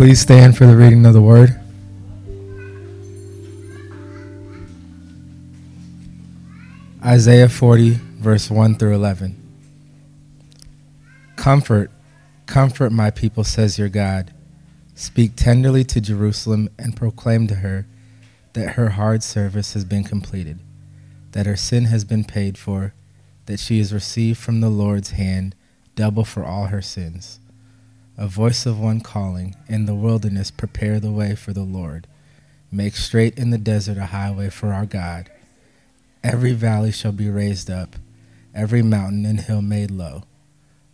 Please stand for the reading of the word. Isaiah 40, verse 1 through 11. Comfort, comfort my people, says your God. Speak tenderly to Jerusalem and proclaim to her that her hard service has been completed, that her sin has been paid for, that she has received from the Lord's hand double for all her sins. A voice of one calling, In the wilderness, prepare the way for the Lord. Make straight in the desert a highway for our God. Every valley shall be raised up, every mountain and hill made low.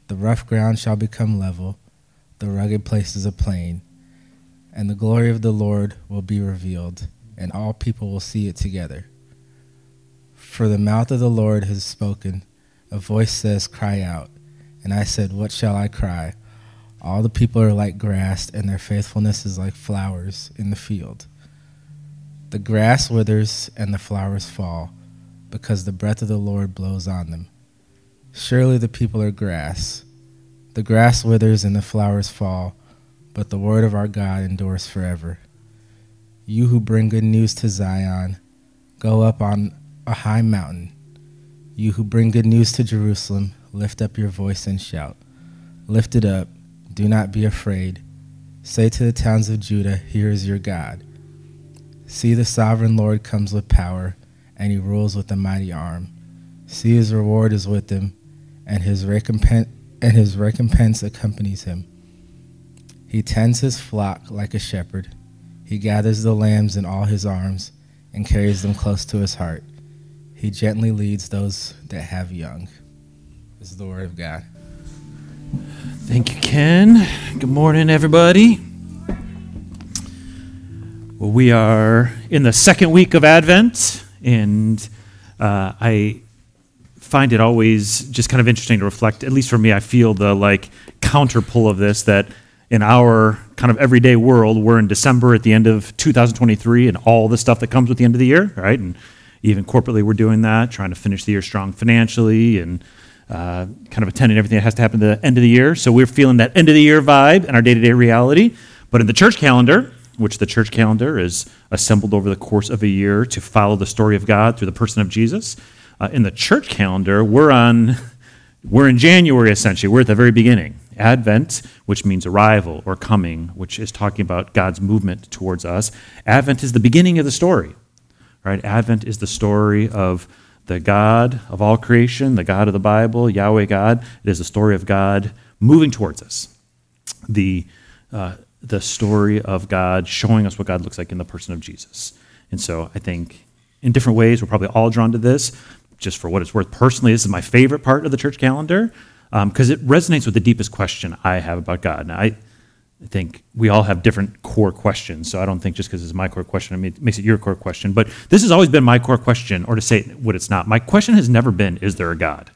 The rough ground shall become level, the rugged places a plain, and the glory of the Lord will be revealed, and all people will see it together. For the mouth of the Lord has spoken, a voice says, Cry out. And I said, What shall I cry? All the people are like grass, and their faithfulness is like flowers in the field. The grass withers and the flowers fall because the breath of the Lord blows on them. Surely the people are grass. The grass withers and the flowers fall, but the word of our God endures forever. You who bring good news to Zion, go up on a high mountain. You who bring good news to Jerusalem, lift up your voice and shout. Lift it up, do not be afraid. Say to the towns of Judah, Here is your God. See, the sovereign Lord comes with power and he rules with a mighty arm. See his reward is with him, and his recompense and his recompense accompanies him. He tends his flock like a shepherd. He gathers the lambs in all his arms and carries them close to his heart. He gently leads those that have young. This is the word of God. Thank you, Ken. Good morning, everybody. Well, we are in the second week of Advent. And uh, I find it always just kind of interesting to reflect, at least for me, I feel the like counter pull of this that in our kind of everyday world, we're in December at the end of 2023 and all the stuff that comes with the end of the year, right? And even corporately, we're doing that, trying to finish the year strong financially and uh, kind of attending everything that has to happen at the end of the year. So we're feeling that end of the year vibe in our day to day reality. But in the church calendar, which the church calendar is assembled over the course of a year to follow the story of God through the person of Jesus. Uh, in the church calendar, we're on we're in January essentially. We're at the very beginning. Advent, which means arrival or coming, which is talking about God's movement towards us. Advent is the beginning of the story. Right? Advent is the story of the God of all creation, the God of the Bible, Yahweh God. It is the story of God moving towards us. The uh, the story of God, showing us what God looks like in the person of Jesus. And so I think in different ways, we're probably all drawn to this. Just for what it's worth, personally, this is my favorite part of the church calendar because um, it resonates with the deepest question I have about God. Now, I, I think we all have different core questions, so I don't think just because it's my core question, it makes it your core question. But this has always been my core question, or to say what it's not. My question has never been, is there a God?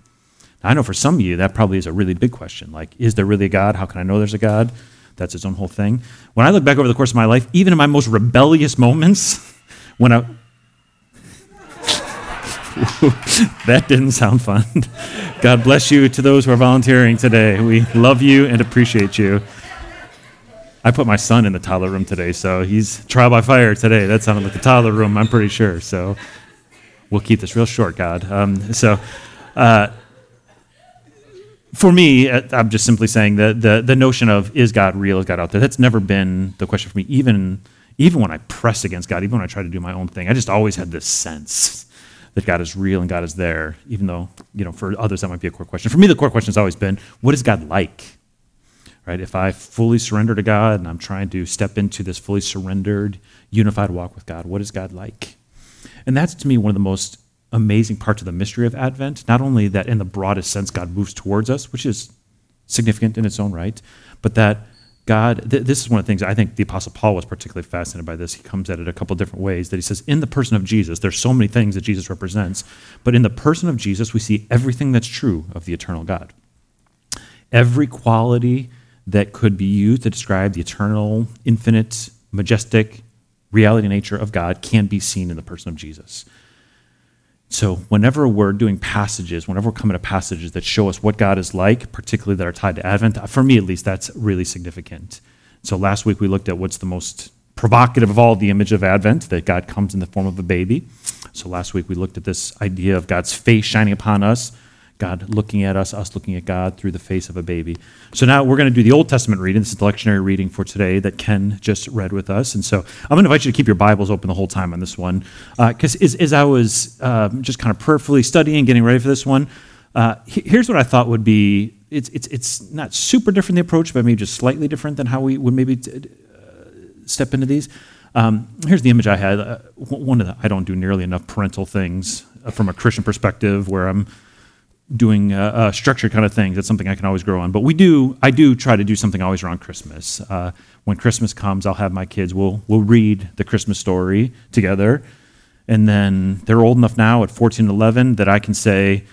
Now, I know for some of you, that probably is a really big question. Like, is there really a God? How can I know there's a God? That's its own whole thing. When I look back over the course of my life, even in my most rebellious moments, when I. that didn't sound fun. God bless you to those who are volunteering today. We love you and appreciate you. I put my son in the toddler room today, so he's trial by fire today. That sounded like the toddler room, I'm pretty sure. So we'll keep this real short, God. Um, so, uh, for me, uh, I'm just simply saying that the, the notion of is God real, is God out there, that's never been the question for me, even, even when I press against God, even when I try to do my own thing. I just always had this sense that God is real and God is there, even though, you know, for others that might be a core question. For me, the core question has always been, what is God like? Right? If I fully surrender to God and I'm trying to step into this fully surrendered, unified walk with God, what is God like? And that's to me one of the most amazing parts of the mystery of Advent. Not only that, in the broadest sense, God moves towards us, which is significant in its own right, but that God, th- this is one of the things I think the Apostle Paul was particularly fascinated by this. He comes at it a couple different ways that he says, in the person of Jesus, there's so many things that Jesus represents, but in the person of Jesus, we see everything that's true of the eternal God. Every quality that could be used to describe the eternal, infinite, majestic reality nature of God can be seen in the person of Jesus. So, whenever we're doing passages, whenever we're coming to passages that show us what God is like, particularly that are tied to Advent, for me at least, that's really significant. So last week we looked at what's the most provocative of all the image of Advent, that God comes in the form of a baby. So last week we looked at this idea of God's face shining upon us, God looking at us, us looking at God through the face of a baby. So now we're going to do the Old Testament reading. This is the lectionary reading for today that Ken just read with us. And so I'm going to invite you to keep your Bibles open the whole time on this one. Because uh, as, as, I was um, just kind of prayerfully studying, getting ready for this one, uh, here's what I thought would be it's, it's, it's not super different the approach, but maybe just slightly different than how we would maybe t- step into these. Um, here's the image I had. Uh, one of the, I don't do nearly enough parental things uh, from a Christian perspective where I'm doing uh, structured kind of things. That's something I can always grow on. But we do, I do try to do something always around Christmas. Uh, when Christmas comes, I'll have my kids, we'll, we'll read the Christmas story together. And then they're old enough now at 14 11 that I can say,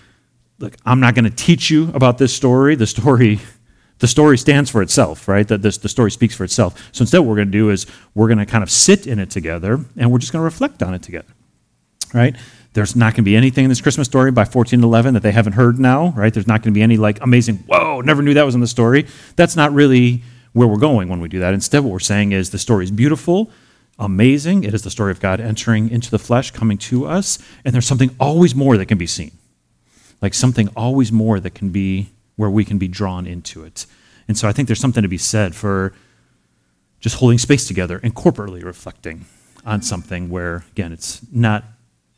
look, I'm not going to teach you about this story. The story the story stands for itself, right? That this, the story speaks for itself. So instead, what we're going to do is we're going to kind of sit in it together and we're just going to reflect on it together, right? There's not going to be anything in this Christmas story by 1411 that they haven't heard now, right? There's not going to be any like amazing, whoa, never knew that was in the story. That's not really where we're going when we do that. Instead, what we're saying is the story is beautiful, amazing. It is the story of God entering into the flesh, coming to us, and there's something always more that can be seen. Like something always more that can be where we can be drawn into it. And so I think there's something to be said for just holding space together and corporately reflecting on something where, again, it's not,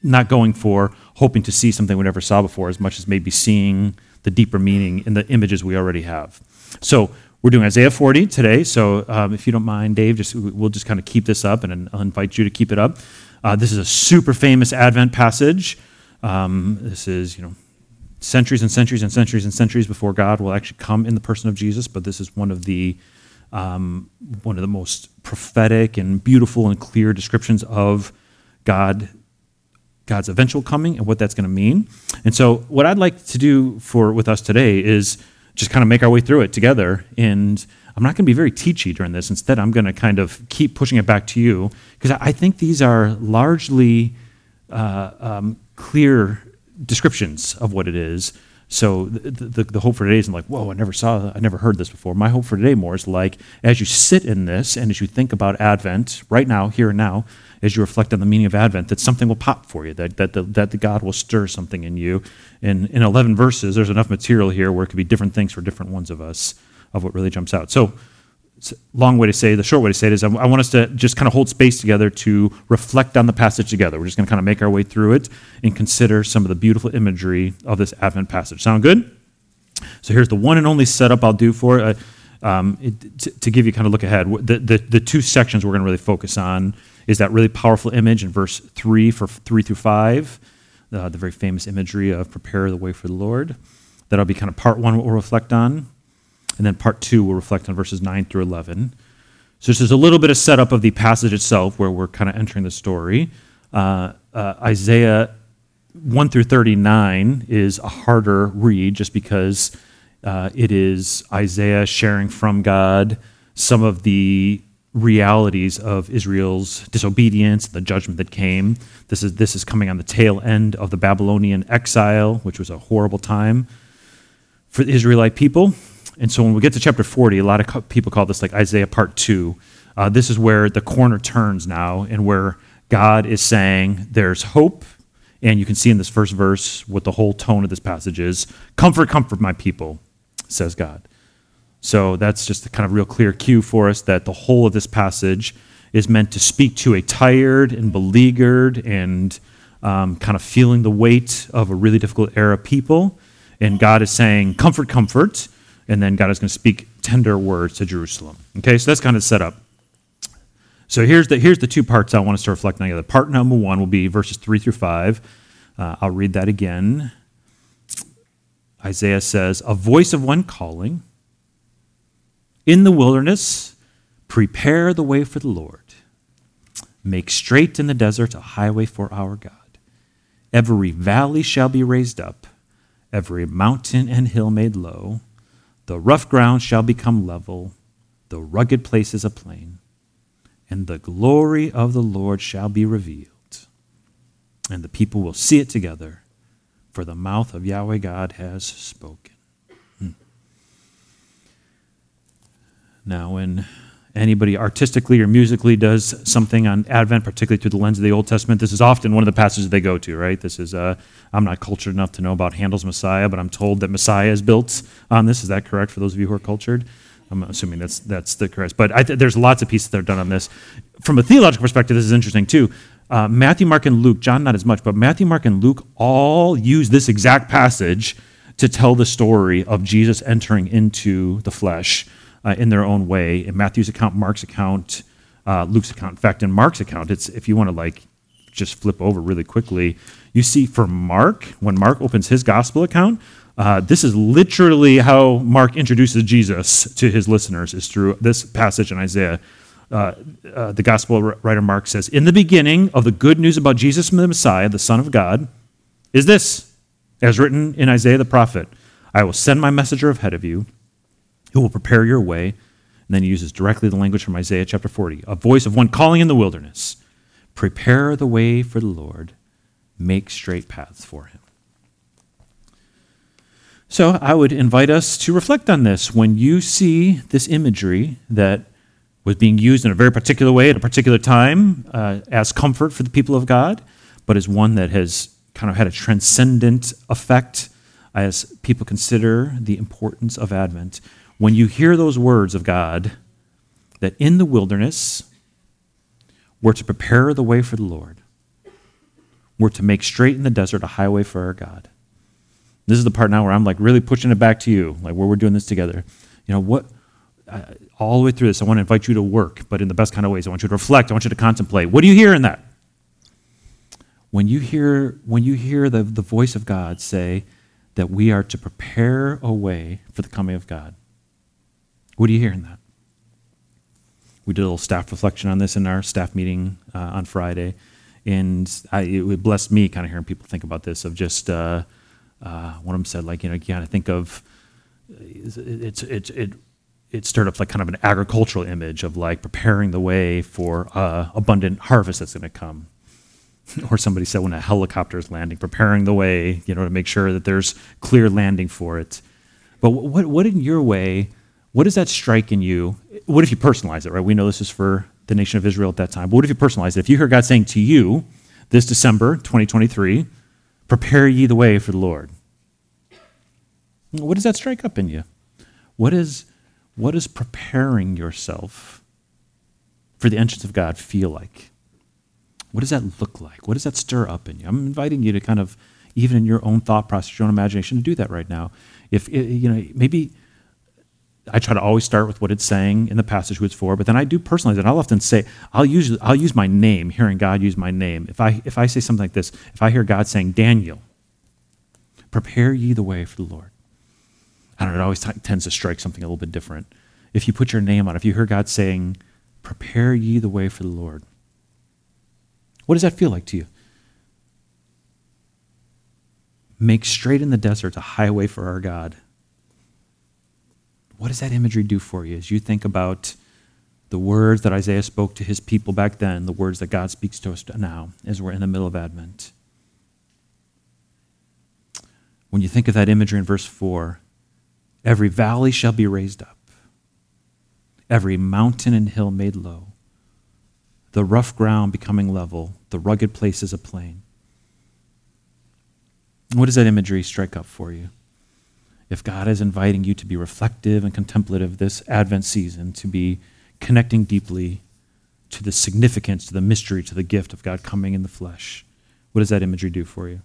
not going for hoping to see something we never saw before as much as maybe seeing the deeper meaning in the images we already have. So we're doing Isaiah 40 today. So um, if you don't mind, Dave, just we'll just kind of keep this up, and I'll invite you to keep it up. Uh, this is a super famous Advent passage. Um, this is, you know, centuries and centuries and centuries and centuries before God will actually come in the person of Jesus. But this is one of the um, one of the most prophetic and beautiful and clear descriptions of God, God's eventual coming and what that's going to mean. And so, what I'd like to do for with us today is just kind of make our way through it together. And I'm not going to be very teachy during this. Instead, I'm going to kind of keep pushing it back to you because I think these are largely uh, um, clear descriptions of what it is. So the, the, the, hope for today isn't like, whoa, I never saw, I never heard this before. My hope for today more is like, as you sit in this and as you think about Advent, right now, here and now, as you reflect on the meaning of Advent, that something will pop for you, that, that, the, that the God will stir something in you. In, in 11 verses, there's enough material here where it could be different things for different ones of us of what really jumps out. So long way to say, the short way to say it is I, I want us to just kind of hold space together to reflect on the passage together. We're just going to kind of make our way through it and consider some of the beautiful imagery of this Advent passage. Sound good? So here's the one and only setup I'll do for it. Uh, um, it, to, to, give you kind of look ahead, the, the, the two sections we're going to really focus on is that really powerful image in verse 3 for 3 through 5, uh, the very famous imagery of prepare the way for the Lord. That'll be kind of part one, what we'll reflect on. And then part two will reflect on verses 9 through 11. So this is a little bit of setup of the passage itself where we're kind of entering the story. Uh, uh, Isaiah 1 through 39 is a harder read just because uh, it is Isaiah sharing from God some of the realities of Israel's disobedience, the judgment that came. This is, this is coming on the tail end of the Babylonian exile, which was a horrible time for the Israelite people. And so when we get to chapter 40, a lot of people call this like Isaiah part two. Uh, this is where the corner turns now and where God is saying there's hope. And you can see in this first verse what the whole tone of this passage is Comfort, comfort my people, says God. So that's just a kind of real clear cue for us that the whole of this passage is meant to speak to a tired and beleaguered and um, kind of feeling the weight of a really difficult era people. And God is saying, Comfort, comfort and then God is going to speak tender words to Jerusalem. Okay, so that's kind of set up. So here's the, here's the two parts I want us to reflect on together. Part number one will be verses 3 through 5. Uh, I'll read that again. Isaiah says, A voice of one calling, in the wilderness, prepare the way for the Lord. Make straight in the desert a highway for our God. Every valley shall be raised up, every mountain and hill made low the rough ground shall become level, the rugged places a plain, and the glory of the Lord shall be revealed. And the people will see it together, for the mouth of Yahweh God has spoken. Hmm. Now, in anybody artistically or musically does something on Advent, particularly through the lens of the Old Testament, this is often one of the passages they go to, right? This is, uh, I'm not cultured enough to know about Handel's Messiah, but I'm told that Messiah is built on this. Is that correct for those of you who are cultured? I'm assuming that's, that's the correct. But th- there's lots of pieces that are done on this. From a theological perspective, this is interesting too. Uh, Matthew, Mark, and Luke, John not as much, but Matthew, Mark, and Luke all use this exact passage to tell the story of Jesus entering into the flesh uh, in their own way. In Matthew's account, Mark's account, uh, Luke's account. In fact, in Mark's account, it's if you want to like just flip over really quickly, you see for Mark when Mark opens his gospel account. Uh, this is literally how Mark introduces Jesus to his listeners, is through this passage in Isaiah. Uh, uh, the gospel writer Mark says, In the beginning of the good news about Jesus the Messiah, the Son of God, is this, as written in Isaiah the prophet I will send my messenger ahead of you who will prepare your way. And then he uses directly the language from Isaiah chapter 40 a voice of one calling in the wilderness Prepare the way for the Lord, make straight paths for him. So I would invite us to reflect on this. When you see this imagery that was being used in a very particular way at a particular time uh, as comfort for the people of God, but as one that has kind of had a transcendent effect as people consider the importance of Advent, when you hear those words of God, that in the wilderness, we're to prepare the way for the Lord, we're to make straight in the desert a highway for our God. This is the part now where I'm like really pushing it back to you, like where we're doing this together. You know, what, uh, all the way through this, I want to invite you to work, but in the best kind of ways. I want you to reflect, I want you to contemplate. What do you hear in that? When you hear, when you hear the, the voice of God say that we are to prepare a way for the coming of God, what do you hear in that? We did a little staff reflection on this in our staff meeting uh, on Friday, and I, it blessed me kind of hearing people think about this. Of just uh, uh, one of them said, like you know, you got to think of it's it's it it stirred up like kind of an agricultural image of like preparing the way for uh, abundant harvest that's going to come. or somebody said when a helicopter is landing, preparing the way, you know, to make sure that there's clear landing for it. But what what in your way what does that strike in you? What if you personalize it, right? We know this is for the nation of Israel at that time. But what if you personalize it? If you hear God saying to you this December 2023, prepare ye the way for the Lord. What does that strike up in you? What is, what is preparing yourself for the entrance of God feel like? What does that look like? What does that stir up in you? I'm inviting you to kind of, even in your own thought process, your own imagination, to do that right now. If eh, you know, maybe I try to always start with what it's saying in the passage who it's for, but then I do personalize it. I'll often say, I'll use, I'll use my name, hearing God use my name. If I, if I say something like this, if I hear God saying, Daniel, prepare ye the way for the Lord. I don't know, it always t- tends to strike something a little bit different. If you put your name on it, if you hear God saying, prepare ye the way for the Lord, what does that feel like to you? Make straight in the desert a highway for our God what does that imagery do for you as you think about the words that Isaiah spoke to his people back then, the words that God speaks to us now as we're in the middle of Advent? When you think of that imagery in verse 4, every valley shall be raised up, every mountain and hill made low, the rough ground becoming level, the rugged places a plain. What does that imagery strike up for you? If God is inviting you to be reflective and contemplative this Advent season, to be connecting deeply to the significance, to the mystery, to the gift of God coming in the flesh, what does that imagery do for you?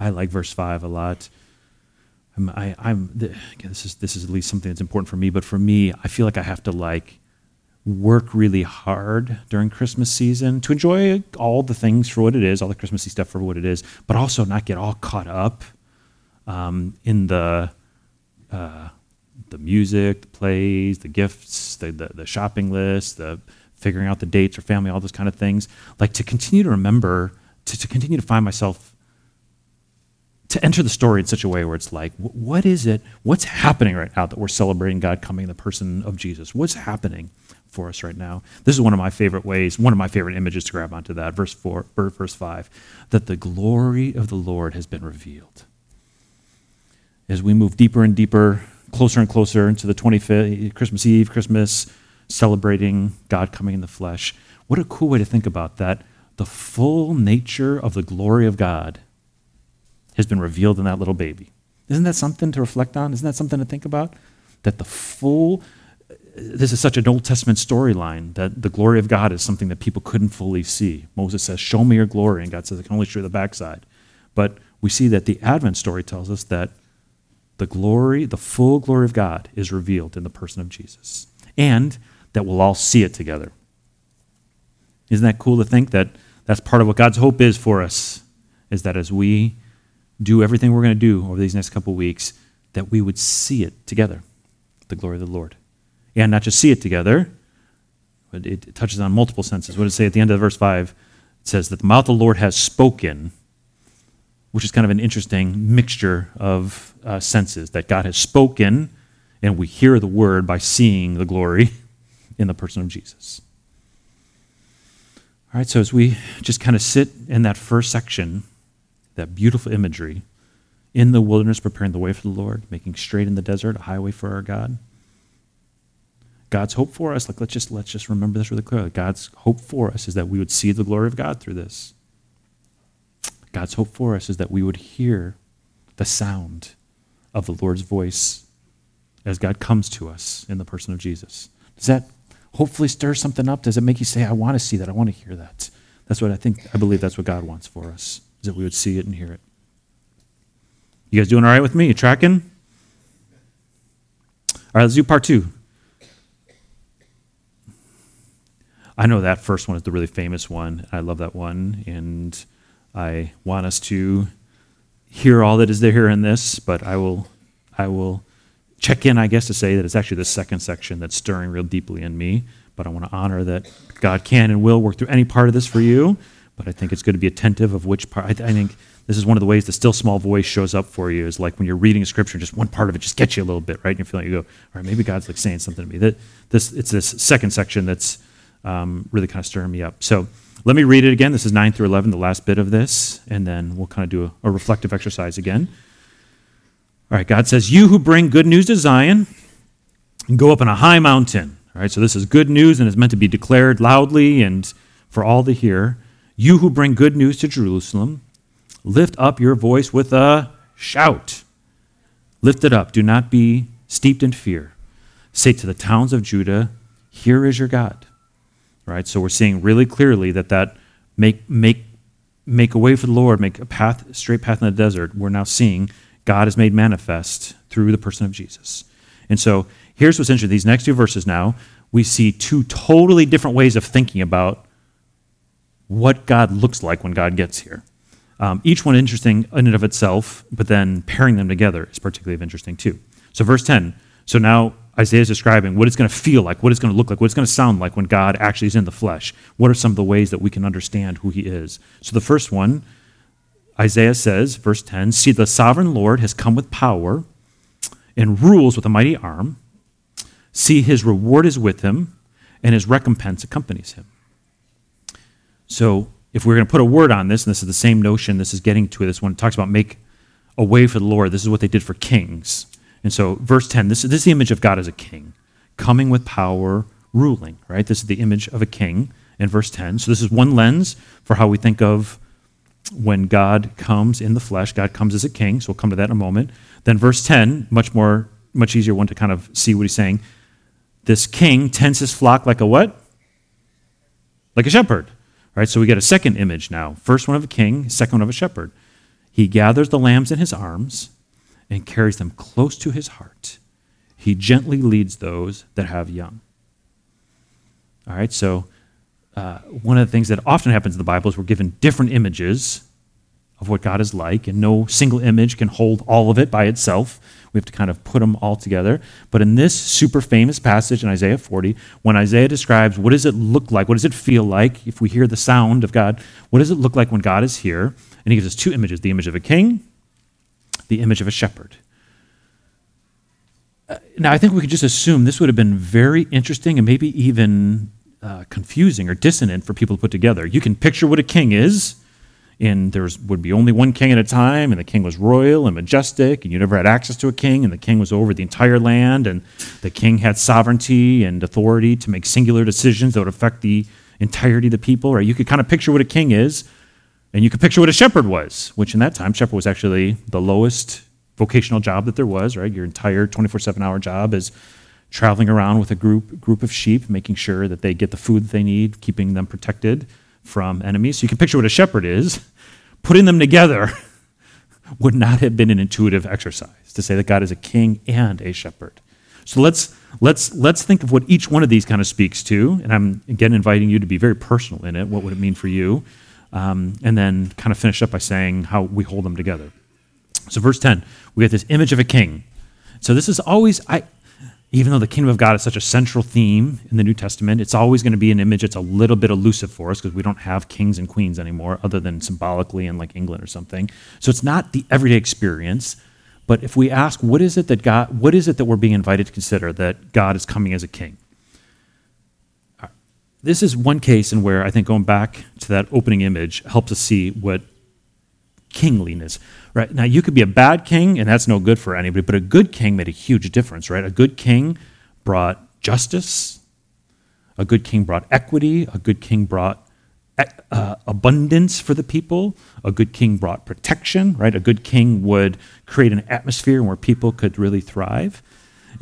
I like verse 5 a lot. I'm, I, am this is this is at least something that's important for me. But for me, I feel like I have to like work really hard during Christmas season to enjoy all the things for what it is, all the Christmassy stuff for what it is, but also not get all caught up um, in the uh, the music, the plays, the gifts, the, the, the shopping list, the figuring out the dates for family, all those kind of things. Like to continue to remember, to, to continue to find myself to enter the story in such a way where it's like, what is it? What's happening right now that we're celebrating God coming, in the person of Jesus? What's happening? For us right now. This is one of my favorite ways, one of my favorite images to grab onto that. Verse 4, verse 5, that the glory of the Lord has been revealed. As we move deeper and deeper closer and closer into the 25th, Christmas Eve, Christmas, celebrating God coming in the flesh. What a cool way to think about that. The full nature of the glory of God has been revealed in that little baby. Isn't that something to reflect on? Isn't that something to think about? That the full, this is such an Old Testament storyline that the glory of God is something that people couldn't fully see. Moses says, Show me your glory. And God says, I can only show you the backside. But we see that the Advent story tells us that the glory, the full glory of God is revealed in the person of Jesus. And that we'll all see it together. Isn't that cool to think that that's part of what God's hope is for us? Is that as we do everything we're going to do over these next couple weeks, that we would see it together, the glory of the Lord. And not just see it together, but it touches on multiple senses. What does it say at the end of verse 5? It says that the mouth of the Lord has spoken, which is kind of an interesting mixture of uh, senses, that God has spoken, and we hear the word by seeing the glory in the person of Jesus. All right, so as we just kind of sit in that first section, that beautiful imagery, in the wilderness preparing the way for the Lord, making straight in the desert a highway for our God. God's hope for us, like let's just let's just remember this really clearly. God's hope for us is that we would see the glory of God through this. God's hope for us is that we would hear the sound of the Lord's voice as God comes to us in the person of Jesus. Does that hopefully stir something up? Does it make you say, I want to see that? I want to hear that? That's what I think, I believe that's what God wants for us, is that we would see it and hear it. You guys doing all right with me? You tracking? All right, let's do part two. I know that first one is the really famous one. I love that one, and I want us to hear all that is there in this, but I will, I will check in, I guess, to say that it's actually the second section that's stirring real deeply in me. But I want to honor that God can and will work through any part of this for you. But I think it's good to be attentive of which part. I, th- I think this is one of the ways the still small voice shows up for you is like when you're reading a scripture, just one part of it just gets you a little bit, right? And you're feeling, you go, all right, maybe God's like saying something to me. That this it's this second section that's um, really kind of stirring me up. So let me read it again. This is 9 through 11, the last bit of this, and then we'll kind of do a, a reflective exercise again. All right, God says, You who bring good news to Zion, go up on a high mountain. All right, so this is good news and is meant to be declared loudly and for all to hear. You who bring good news to Jerusalem, lift up your voice with a shout. Lift it up. Do not be steeped in fear. Say to the towns of Judah, Here is your God. Right, so we're seeing really clearly that that make make make a way for the Lord, make a path, straight path in the desert. We're now seeing God is made manifest through the person of Jesus. And so here's what's interesting. These next two verses now, we see two totally different ways of thinking about what God looks like when God gets here. Um, each one interesting in and of itself, but then pairing them together is particularly interesting too. So, verse 10. So now Isaiah is describing what it's going to feel like, what it's going to look like, what it's going to sound like when God actually is in the flesh. What are some of the ways that we can understand who he is? So, the first one Isaiah says, verse 10 See, the sovereign Lord has come with power and rules with a mighty arm. See, his reward is with him, and his recompense accompanies him. So, if we're going to put a word on this, and this is the same notion this is getting to this it talks about make a way for the Lord, this is what they did for kings. And so, verse 10, this, this is the image of God as a king, coming with power, ruling, right? This is the image of a king in verse 10. So, this is one lens for how we think of when God comes in the flesh, God comes as a king, so we'll come to that in a moment. Then verse 10, much more, much easier one to kind of see what he's saying. This king tends his flock like a what? Like a shepherd. Right, so we get a second image now. First one of a king, second one of a shepherd. He gathers the lambs in his arms and carries them close to his heart. He gently leads those that have young. All right, so uh, one of the things that often happens in the Bible is we're given different images of what God is like, and no single image can hold all of it by itself. We have to kind of put them all together. But in this super famous passage in Isaiah 40, when Isaiah describes what does it look like, what does it feel like if we hear the sound of God, what does it look like when God is here? And he gives us two images the image of a king, the image of a shepherd. Uh, now, I think we could just assume this would have been very interesting and maybe even uh, confusing or dissonant for people to put together. You can picture what a king is, and there would be only one king at a time, and the king was royal and majestic, and you never had access to a king, and the king was over the entire land, and the king had sovereignty and authority to make singular decisions that would affect the entirety of the people. Right? You could kind of picture what a king is, and you can picture what a shepherd was, which in that time, shepherd was actually the lowest vocational job that there was. Right? Your entire 24/7 hour job is traveling around with a group group of sheep, making sure that they get the food that they need, keeping them protected from enemies. So you can picture what a shepherd is. Putting them together would not have been an intuitive exercise to say that God is a king and a shepherd. So let's let's let's think of what each one of these kind of speaks to, and I'm again inviting you to be very personal in it. What would it mean for you? Um, and then kind of finish up by saying how we hold them together. So verse 10, we get this image of a king. So this is always I even though the kingdom of God is such a central theme in the New Testament, it's always going to be an image that's a little bit elusive for us because we don't have kings and queens anymore, other than symbolically in like England or something. So it's not the everyday experience. But if we ask, what is it that God, what is it that we're being invited to consider that God is coming as a king? This is one case in where I think going back to that opening image helps us see what kingliness. Right now, you could be a bad king, and that's no good for anybody. But a good king made a huge difference. Right, a good king brought justice. A good king brought equity. A good king brought uh, abundance for the people. A good king brought protection. Right, a good king would create an atmosphere where people could really thrive.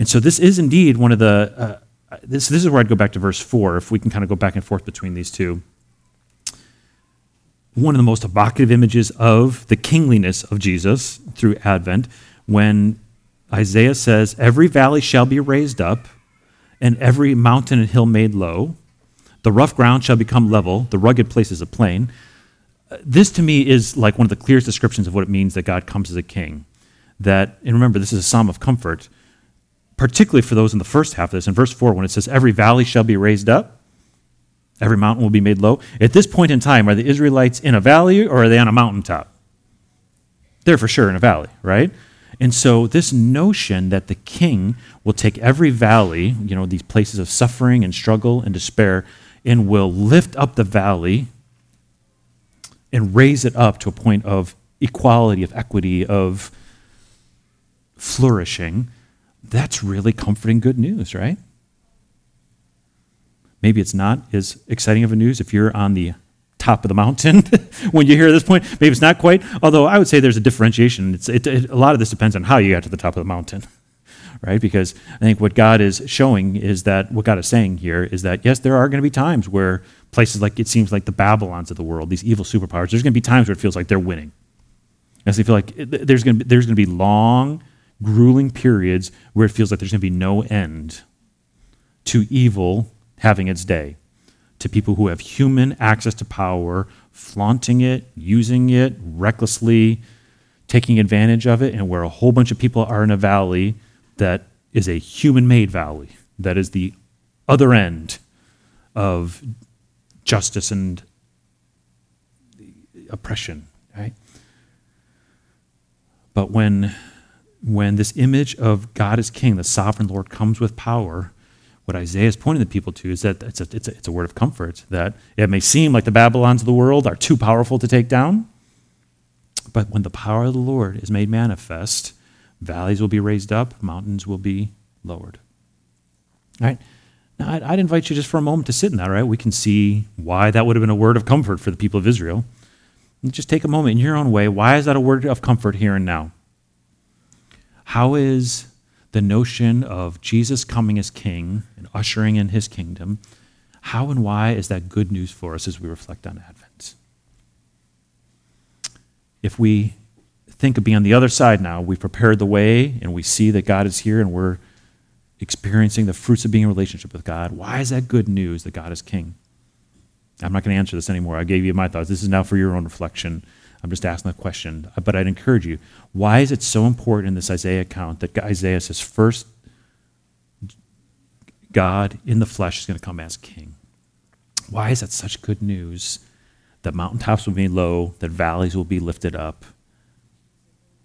And so, this is indeed one of the. Uh, this, this is where I'd go back to verse 4, if we can kind of go back and forth between these two one of the most evocative images of the kingliness of Jesus through Advent when Isaiah says, Every valley shall be raised up, and every mountain and hill made low. The rough ground shall become level, the rugged places a plain. This to me is like one of the clearest descriptions of what it means that God comes as a king. That, and remember, this is a psalm of comfort, particularly for those in the first half of this. In verse 4, when it says, Every valley shall be raised up, Every mountain will be made low. At this point in time, are the Israelites in a valley or are they on a mountaintop? They're for sure in a valley, right? And so, this notion that the king will take every valley, you know, these places of suffering and struggle and despair, and will lift up the valley and raise it up to a point of equality, of equity, of flourishing, that's really comforting good news, right? Maybe it's not as exciting of a news if you're on the top of the mountain when you hear this point. Maybe it's not quite, although I would say there's a differentiation. It's, it, it, a lot of this depends on how you got to the top of the mountain, right? Because I think what God is showing is that, what God is saying here is that, yes, there are going to be times where places like, it seems like the Babylons of the world, these evil superpowers, there's going to be times where it feels like they're winning. As they feel like eh, there's going to be, there's going to be long, grueling periods where it feels like there's going to be no end to evil having its day. To people who have human access to power, flaunting it, using it recklessly, taking advantage of it, and where a whole bunch of people are in a valley that is a human made valley, that is the other end of justice and oppression, right? But when when this image of God as king, the sovereign Lord comes with power, what Isaiah is pointing the people to is that it's a, it's, a, it's a word of comfort, that it may seem like the Babylons of the world are too powerful to take down, but when the power of the Lord is made manifest, valleys will be raised up, mountains will be lowered. All right? Now, I'd, I'd invite you just for a moment to sit in that, right? We can see why that would have been a word of comfort for the people of Israel. And just take a moment in your own way. Why is that a word of comfort here and now? How is the notion of Jesus coming as king and ushering in his kingdom, how and why is that good news for us as we reflect on Advent? If we think of being on the other side now, we've prepared the way and we see that God is here and we're experiencing the fruits of being in relationship with God, why is that good news that God is king? I'm not going to answer this anymore. I gave you my thoughts. This is now for your own reflection. I'm just asking the question. But I'd encourage you why is it so important in this Isaiah account that Isaiah says, first, God in the flesh is going to come as king? Why is that such good news that mountaintops will be low, that valleys will be lifted up,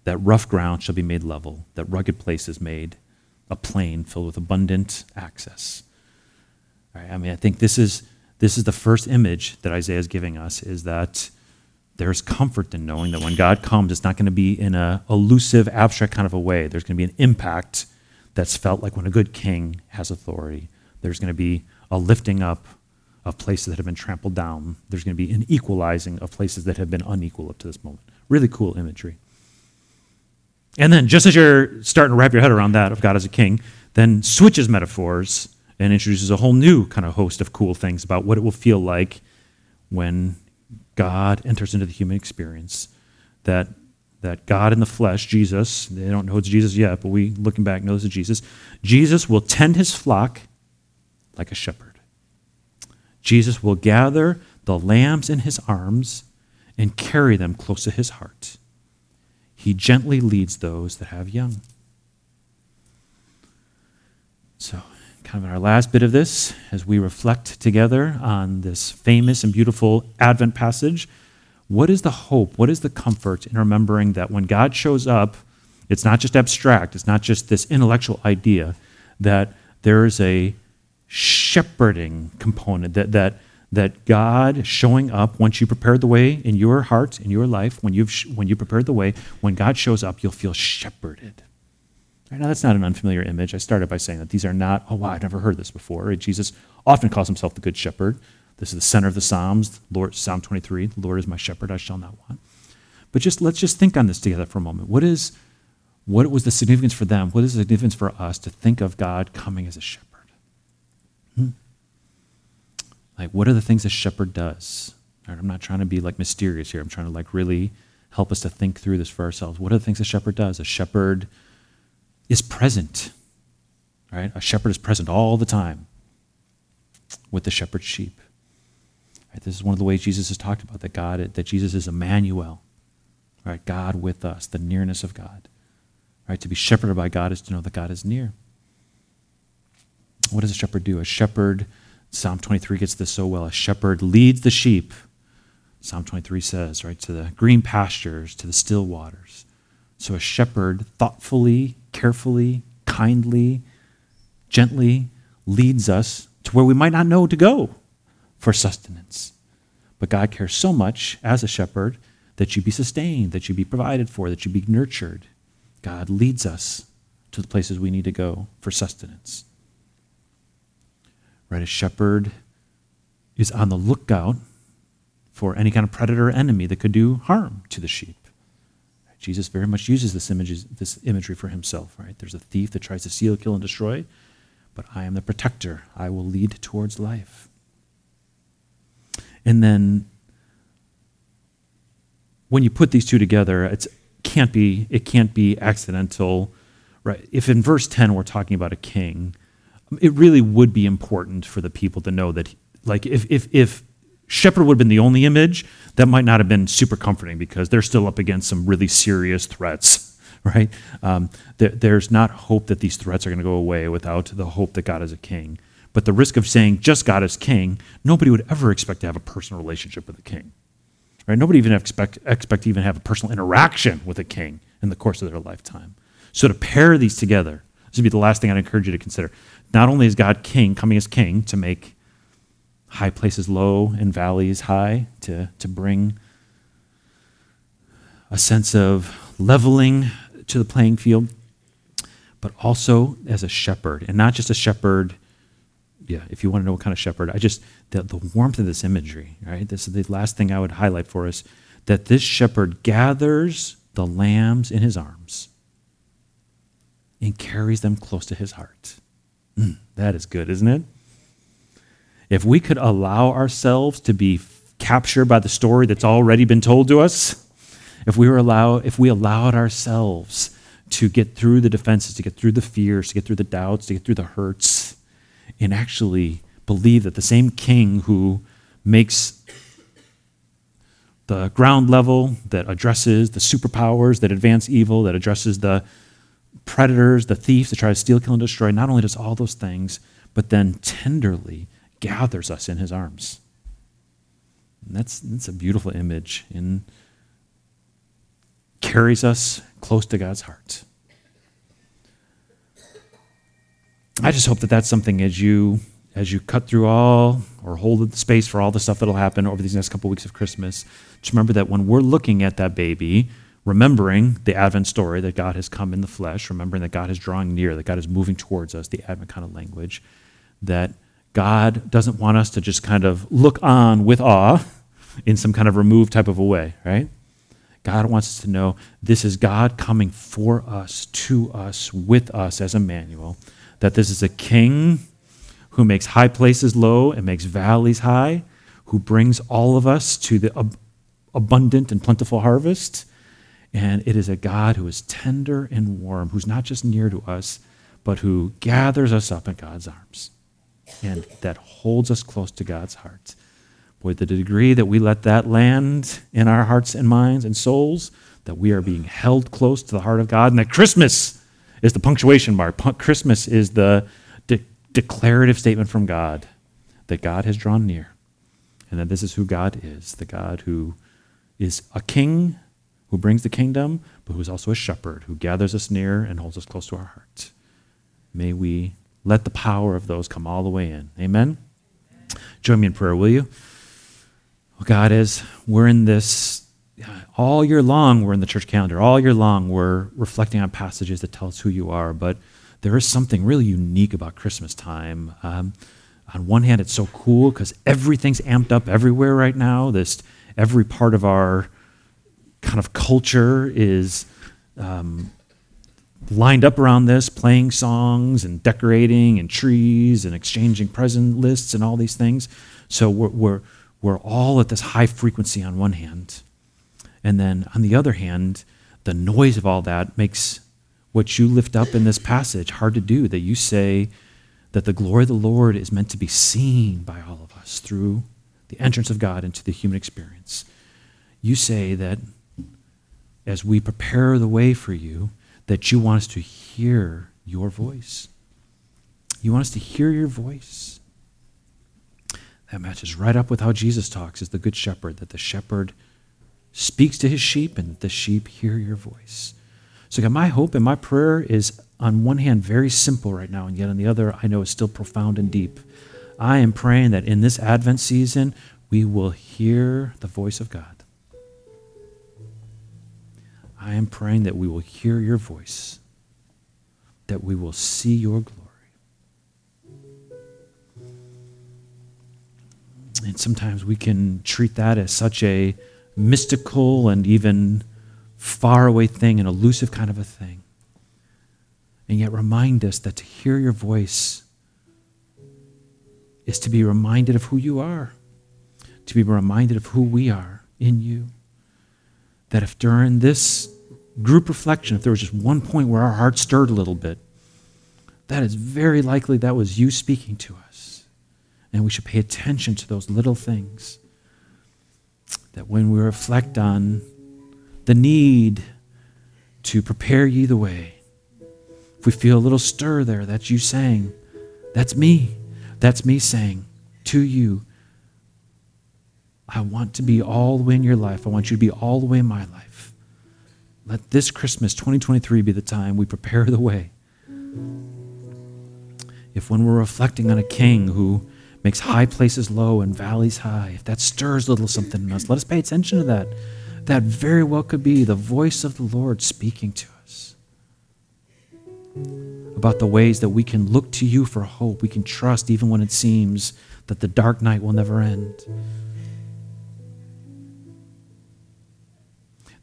that rough ground shall be made level, that rugged places made a plain filled with abundant access? I mean, I think this is, this is the first image that Isaiah is giving us is that there's comfort in knowing that when God comes, it's not going to be in a elusive, abstract kind of a way. There's going to be an impact that's felt like when a good king has authority. There's going to be a lifting up of places that have been trampled down. There's going to be an equalizing of places that have been unequal up to this moment. Really cool imagery. And then, just as you're starting to wrap your head around that of God as a king, then switches metaphors and introduces a whole new kind of host of cool things about what it will feel like when God enters into the human experience. That, that God in the flesh, Jesus, they don't know it's Jesus yet, but we, looking back, know this is Jesus. Jesus will tend his flock like a shepherd. Jesus will gather the lambs in his arms and carry them close to his heart. He gently leads those that have young. So, kind of our last bit of this, as we reflect together on this famous and beautiful Advent passage, what is the hope? What is the comfort in remembering that when God shows up, it's not just abstract, it's not just this intellectual idea, that there is a shepherding component, that, that, that God showing up once you prepared the way in your heart, in your life, when, you've, when you prepared the way, when God shows up, you'll feel shepherded. Right, now, that's not an unfamiliar image. I started by saying that these are not, oh, wow, I've never heard this before. Right? Jesus often calls himself the Good Shepherd. This is the center of the Psalms, Lord, Psalm 23, the Lord is my shepherd, I shall not want. But just let's just think on this together for a moment. What is what was the significance for them? What is the significance for us to think of God coming as a shepherd? Hmm? Like, what are the things a shepherd does? Right, I'm not trying to be like mysterious here. I'm trying to like really help us to think through this for ourselves. What are the things a shepherd does? A shepherd is present. Right? A shepherd is present all the time with the shepherd's sheep. Right? This is one of the ways Jesus has talked about that God that Jesus is Emmanuel. Right? God with us, the nearness of God. Right? To be shepherded by God is to know that God is near. What does a shepherd do? A shepherd, Psalm 23 gets this so well. A shepherd leads the sheep, Psalm 23 says, right, to the green pastures, to the still waters. So a shepherd thoughtfully carefully, kindly, gently leads us to where we might not know to go for sustenance. But God cares so much as a shepherd that you be sustained, that you be provided for, that you be nurtured. God leads us to the places we need to go for sustenance. Right? A shepherd is on the lookout for any kind of predator or enemy that could do harm to the sheep. Jesus very much uses this, images, this imagery for himself, right? There's a thief that tries to steal, kill, and destroy, but I am the protector. I will lead towards life. And then when you put these two together, it can't be it can't be accidental, right? If in verse 10 we're talking about a king, it really would be important for the people to know that like if if if shepherd would have been the only image, that might not have been super comforting because they're still up against some really serious threats, right? Um, there, there's not hope that these threats are going to go away without the hope that God is a king. But the risk of saying just God is king, nobody would ever expect to have a personal relationship with a king. Right? Nobody even expect, expect to even have a personal interaction with a king in the course of their lifetime. So to pair these together, this would be the last thing I'd encourage you to consider. Not only is God king, coming as king to make high places low and valleys high, to, to bring a sense of leveling to the playing field, but also as a shepherd, and not just a shepherd. Yeah, if you want to know what kind of shepherd, I just, the, the warmth of this imagery, right? This is the last thing I would highlight for us that this shepherd gathers the lambs in his arms and carries them close to his heart. Mm, that is good, isn't it? If we could allow ourselves to be captured by the story that's already been told to us, if we were allow, if we allowed ourselves to get through the defenses, to get through the fears, to get through the doubts, to get through the hurts, and actually believe that the same king who makes the ground level, that addresses the superpowers that advance evil, that addresses the predators, the thieves that try to steal, kill, and destroy, not only does all those things, but then tenderly gathers us in his arms. And that's, that's a beautiful image and carries us close to God's heart. I just hope that that's something as you as you cut through all or hold the space for all the stuff that'll happen over these next couple weeks of Christmas, just remember that when we're looking at that baby, remembering the Advent story that God has come in the flesh, remembering that God is drawing near, that God is moving towards us, the Advent kind of language, that God doesn't want us to just kind of look on with awe in some kind of removed type of a way, right? God wants us to know this is God coming for us, to us, with us as Emmanuel, that this is a king who makes high places low and makes valleys high, who brings all of us to the ab- abundant and plentiful harvest. And it is a God who is tender and warm, who's not just near to us, but who gathers us up in God's arms and that holds us close to God's heart. Boy, the degree that we let that land in our hearts and minds and souls, that we are being held close to the heart of God, and that Christmas is the punctuation mark. Christmas is the de- declarative statement from God that God has drawn near, and that this is who God is the God who is a king who brings the kingdom, but who is also a shepherd who gathers us near and holds us close to our heart. May we let the power of those come all the way in. Amen? Join me in prayer, will you? God, as we're in this all year long, we're in the church calendar. All year long, we're reflecting on passages that tell us who you are. But there is something really unique about Christmas time. Um, on one hand, it's so cool because everything's amped up everywhere right now. This every part of our kind of culture is um, lined up around this, playing songs and decorating and trees and exchanging present lists and all these things. So we're, we're, we're all at this high frequency on one hand. And then on the other hand, the noise of all that makes what you lift up in this passage hard to do. That you say that the glory of the Lord is meant to be seen by all of us through the entrance of God into the human experience. You say that as we prepare the way for you, that you want us to hear your voice. You want us to hear your voice. That matches right up with how Jesus talks as the good shepherd, that the shepherd speaks to his sheep and the sheep hear your voice. So, God, my hope and my prayer is on one hand very simple right now, and yet on the other, I know is still profound and deep. I am praying that in this Advent season, we will hear the voice of God. I am praying that we will hear your voice, that we will see your glory. And sometimes we can treat that as such a mystical and even faraway thing, an elusive kind of a thing. And yet remind us that to hear your voice is to be reminded of who you are, to be reminded of who we are in you. That if during this group reflection, if there was just one point where our heart stirred a little bit, that is very likely that was you speaking to us. And we should pay attention to those little things. That when we reflect on the need to prepare ye the way, if we feel a little stir there, that's you saying, that's me. That's me saying to you, I want to be all the way in your life. I want you to be all the way in my life. Let this Christmas 2023 be the time we prepare the way. If when we're reflecting on a king who makes high places low and valleys high, if that stirs a little something in us, let us pay attention to that. That very well could be the voice of the Lord speaking to us about the ways that we can look to you for hope. We can trust even when it seems that the dark night will never end.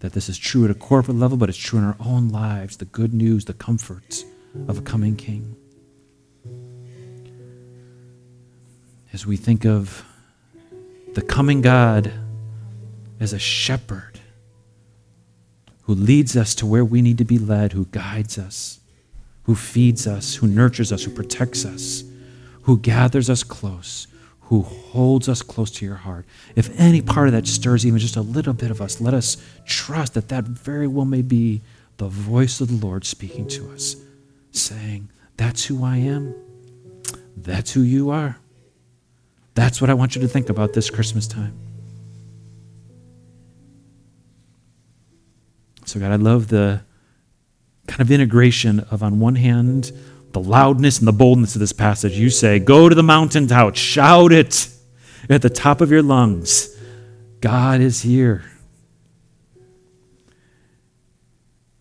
That this is true at a corporate level, but it's true in our own lives the good news, the comforts of a coming king. As we think of the coming God as a shepherd who leads us to where we need to be led, who guides us, who feeds us, who nurtures us, who protects us, who gathers us close, who holds us close to your heart. If any part of that stirs even just a little bit of us, let us trust that that very well may be the voice of the Lord speaking to us, saying, That's who I am. That's who you are. That's what I want you to think about this Christmas time. So, God, I love the kind of integration of, on one hand, the loudness and the boldness of this passage. You say, Go to the mountaintop, shout it at the top of your lungs. God is here.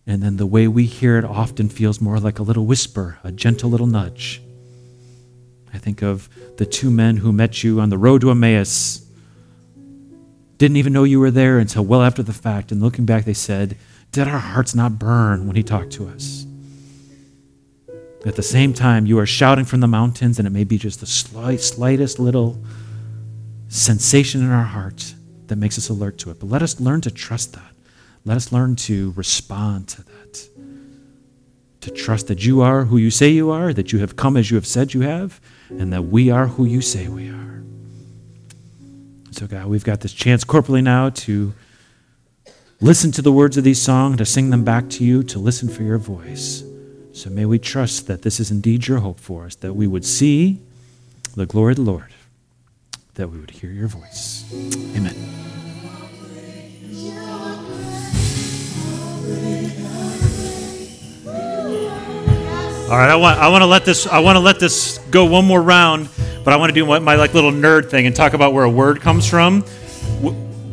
And then the way we hear it often feels more like a little whisper, a gentle little nudge. I think of the two men who met you on the road to Emmaus. Didn't even know you were there until well after the fact. And looking back, they said, Did our hearts not burn when he talked to us? At the same time, you are shouting from the mountains, and it may be just the slight, slightest little sensation in our heart that makes us alert to it. But let us learn to trust that. Let us learn to respond to that. To trust that you are who you say you are, that you have come as you have said you have, and that we are who you say we are. So, God, we've got this chance corporately now to listen to the words of these songs, to sing them back to you, to listen for your voice. So may we trust that this is indeed your hope for us, that we would see the glory of the Lord, that we would hear your voice. Amen. All right, I want I want to let this I want to let this go one more round, but I want to do my, my like little nerd thing and talk about where a word comes from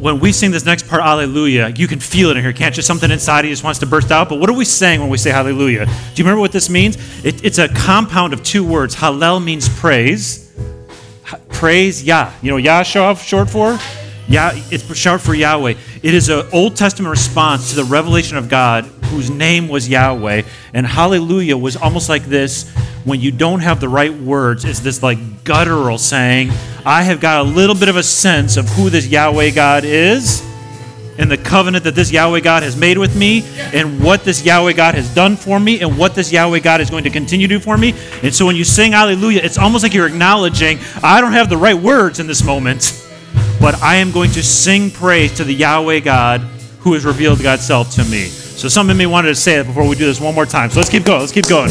when we sing this next part, Alleluia, you can feel it in here, can't you? Something inside you just wants to burst out. But what are we saying when we say Hallelujah? Do you remember what this means? It, it's a compound of two words. Hallel means praise. Praise Yah. You know Yah short for? Yah, it's short for Yahweh. It is an Old Testament response to the revelation of God whose name was Yahweh. And hallelujah was almost like this when you don't have the right words, it's this like guttural saying, I have got a little bit of a sense of who this Yahweh God is and the covenant that this Yahweh God has made with me and what this Yahweh God has done for me and what this Yahweh God is going to continue to do for me. And so when you sing hallelujah, it's almost like you're acknowledging, I don't have the right words in this moment, but I am going to sing praise to the Yahweh God who has revealed God's self to me. So some of me wanted to say it before we do this one more time. So let's keep going. Let's keep going.